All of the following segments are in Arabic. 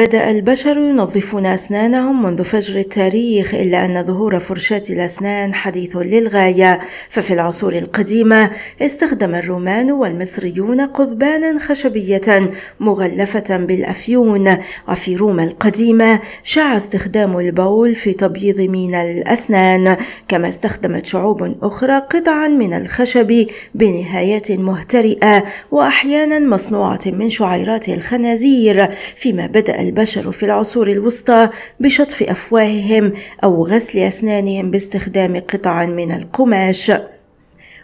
بدأ البشر ينظفون أسنانهم منذ فجر التاريخ إلا أن ظهور فرشاة الأسنان حديث للغاية. ففي العصور القديمة استخدم الرومان والمصريون قضبانا خشبية مغلفة بالأفيون. وفي روما القديمة شاع استخدام البول في تبييض من الأسنان. كما استخدمت شعوب أخرى قطعا من الخشب بنهايات مهترئة وأحيانا مصنوعة من شعيرات الخنازير. فيما بدأ البشر في العصور الوسطى بشطف أفواههم أو غسل أسنانهم باستخدام قطع من القماش.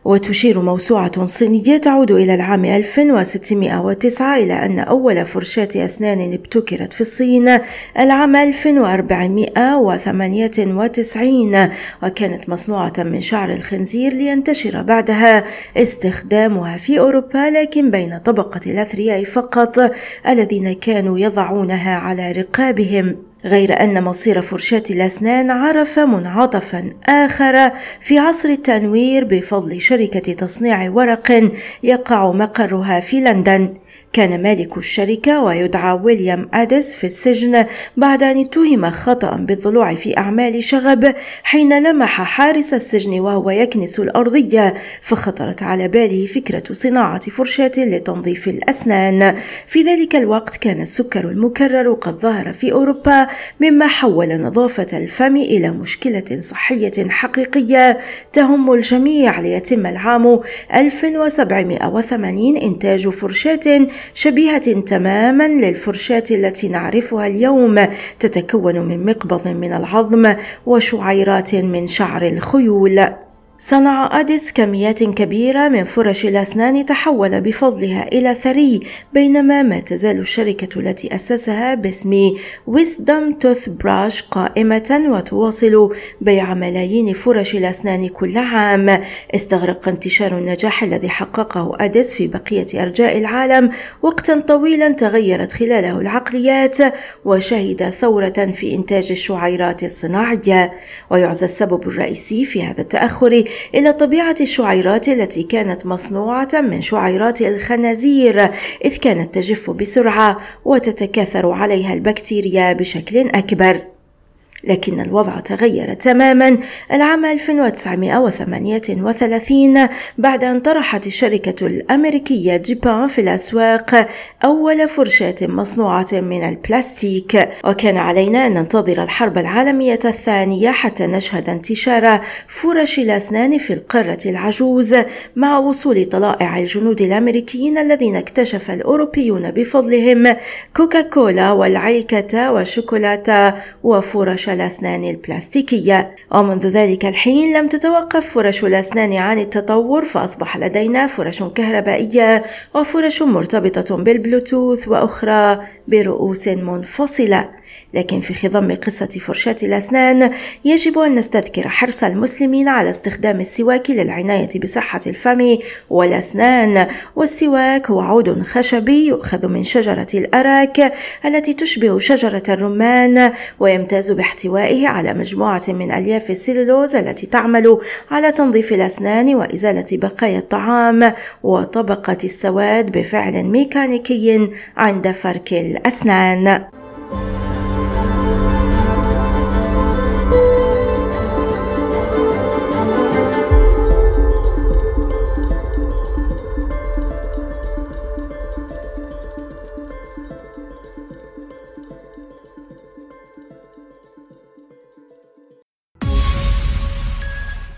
وتشير موسوعة صينية تعود إلى العام 1609 إلى أن أول فرشاة أسنان ابتكرت في الصين العام 1498 وكانت مصنوعة من شعر الخنزير لينتشر بعدها استخدامها في أوروبا لكن بين طبقة الأثرياء فقط الذين كانوا يضعونها على رقابهم. غير أن مصير فرشاة الأسنان عرف منعطفا آخر في عصر التنوير بفضل شركة تصنيع ورق يقع مقرها في لندن. كان مالك الشركة ويدعى ويليام أديس في السجن بعد أن اتهم خطأ بالضلوع في أعمال شغب حين لمح حارس السجن وهو يكنس الأرضية فخطرت على باله فكرة صناعة فرشاة لتنظيف الأسنان. في ذلك الوقت كان السكر المكرر قد ظهر في أوروبا مما حول نظافة الفم إلى مشكلة صحية حقيقية تهم الجميع ليتم العام 1780 إنتاج فرشاة شبيهة تماما للفرشاة التي نعرفها اليوم تتكون من مقبض من العظم وشعيرات من شعر الخيول. صنع أديس كميات كبيرة من فرش الأسنان تحول بفضلها إلى ثري بينما ما تزال الشركة التي أسسها باسم ويسدم توث براش قائمة وتواصل بيع ملايين فرش الأسنان كل عام. استغرق انتشار النجاح الذي حققه أديس في بقية أرجاء العالم وقتا طويلا تغيرت خلاله العقليات وشهد ثورة في إنتاج الشعيرات الصناعية. ويعزى السبب الرئيسي في هذا التأخر إلى طبيعة الشعيرات التي كانت مصنوعة من شعيرات الخنازير إذ كانت تجف بسرعة وتتكاثر عليها البكتيريا بشكل أكبر. لكن الوضع تغير تماما. العام 1938 بعد أن طرحت الشركة الأمريكية ديبان في الأسواق أول فرشاة مصنوعة من البلاستيك. وكان علينا أن ننتظر الحرب العالمية الثانية حتى نشهد انتشار فرش الأسنان في القارة العجوز مع وصول طلائع الجنود الأمريكيين الذين اكتشف الأوروبيون بفضلهم كوكاكولا والعلكة والشوكولاتة وفرش الأسنان البلاستيكية. ومنذ ذلك الحين لم تتوقف فرش الأسنان عن التطور فأصبح لدينا فرش كهربائية وفرش مرتبطة بالبلوتوث وأخرى برؤوس منفصلة. لكن في خضم قصة فرشاة الأسنان يجب أن نستذكر حرص المسلمين على استخدام السواك للعناية بصحة الفم والأسنان. والسواك هو عود خشبي يؤخذ من شجرة الأراك التي تشبه شجرة الرمان ويمتاز باحتوائه على مجموعة من ألياف السلولوز التي تعمل على تنظيف الأسنان وإزالة بقايا الطعام وطبقة السواد بفعل ميكانيكي عند فرك الأسنان.